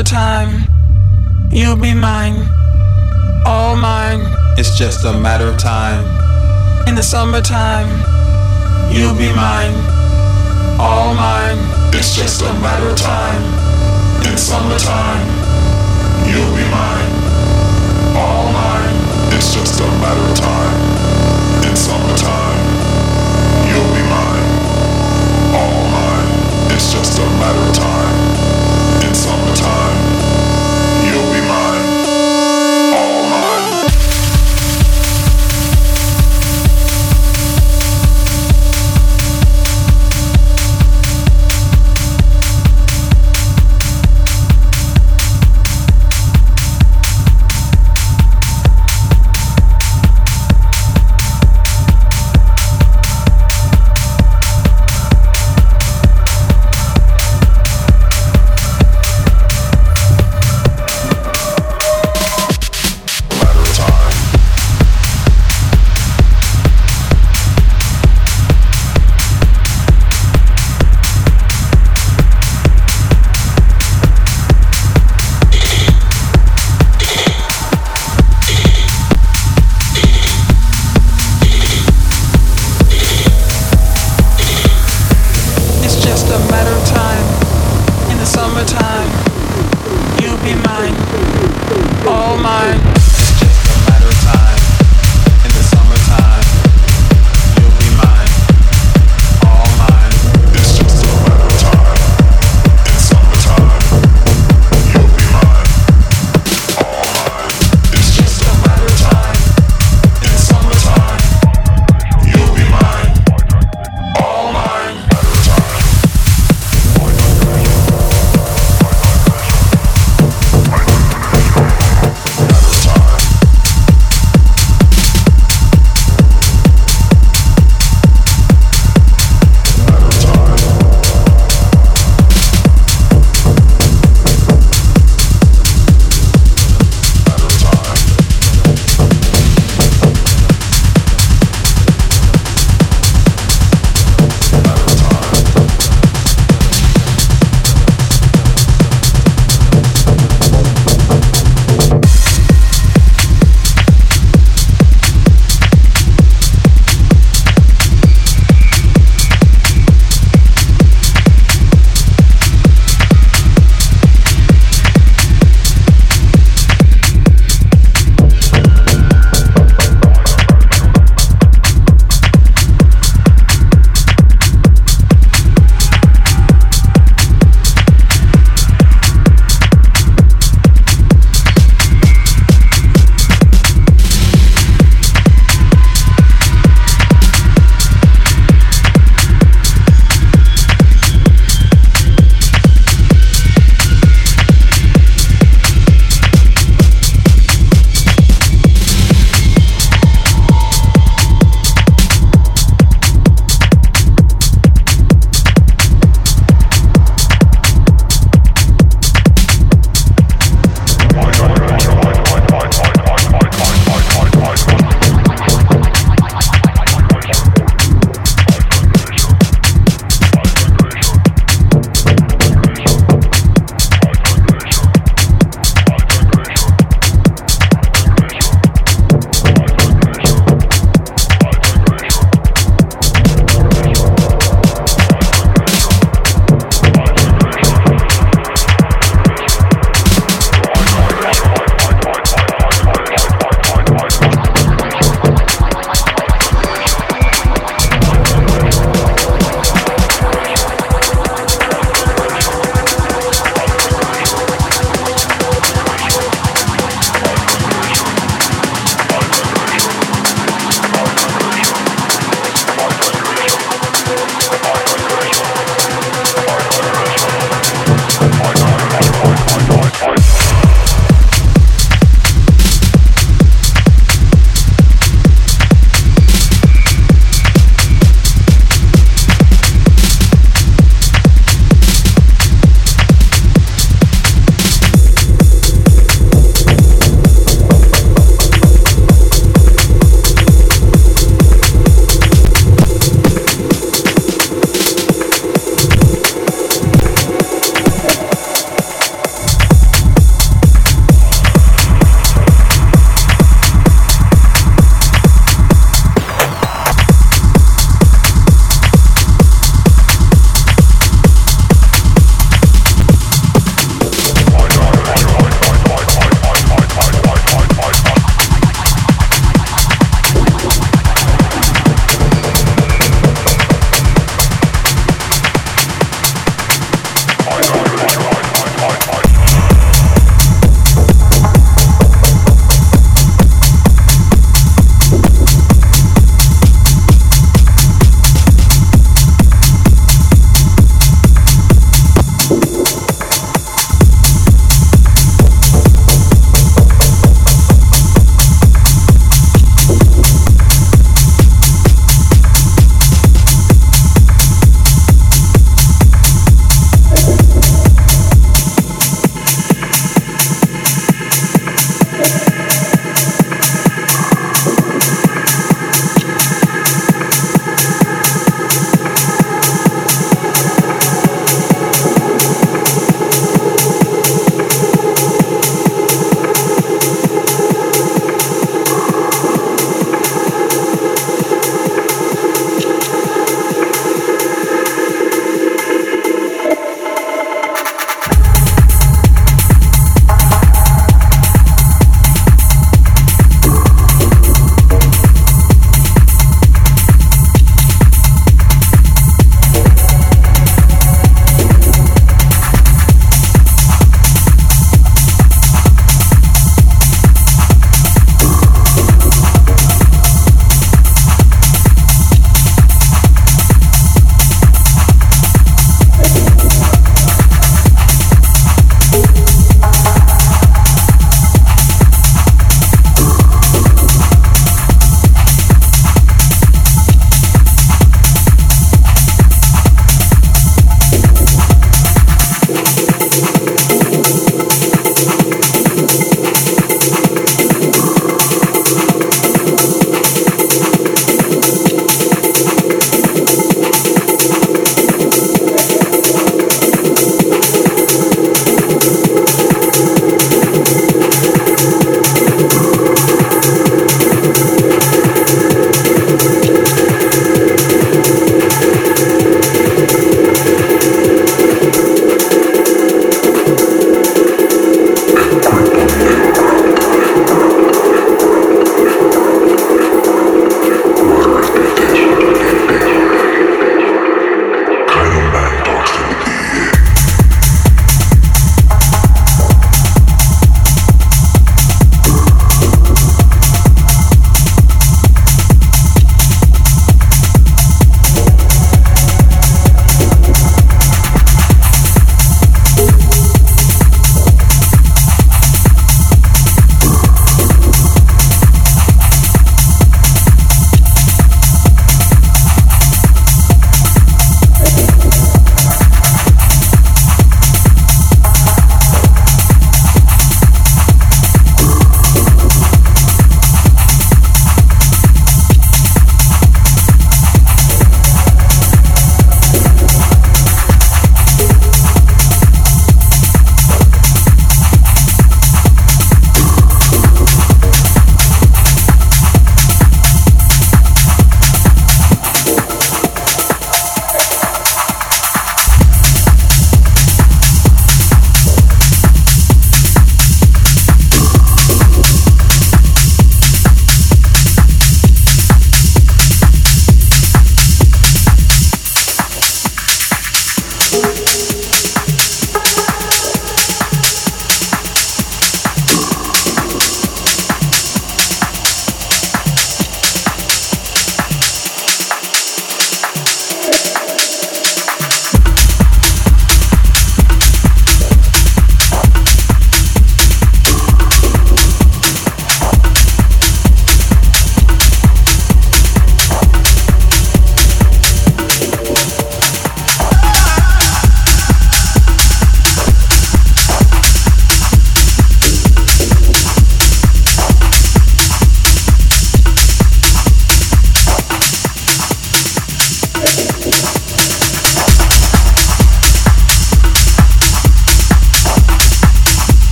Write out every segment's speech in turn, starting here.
summertime, you'll be mine. All mine. It's just a matter of time. In the summertime, you'll be mine. All mine. It's just a matter of time. In summertime, you'll be mine. All mine. It's just a matter of time. In summertime,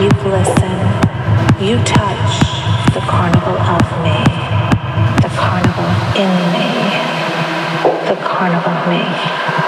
you glisten, you touch the carnival of me, the carnival in me, the carnival of me.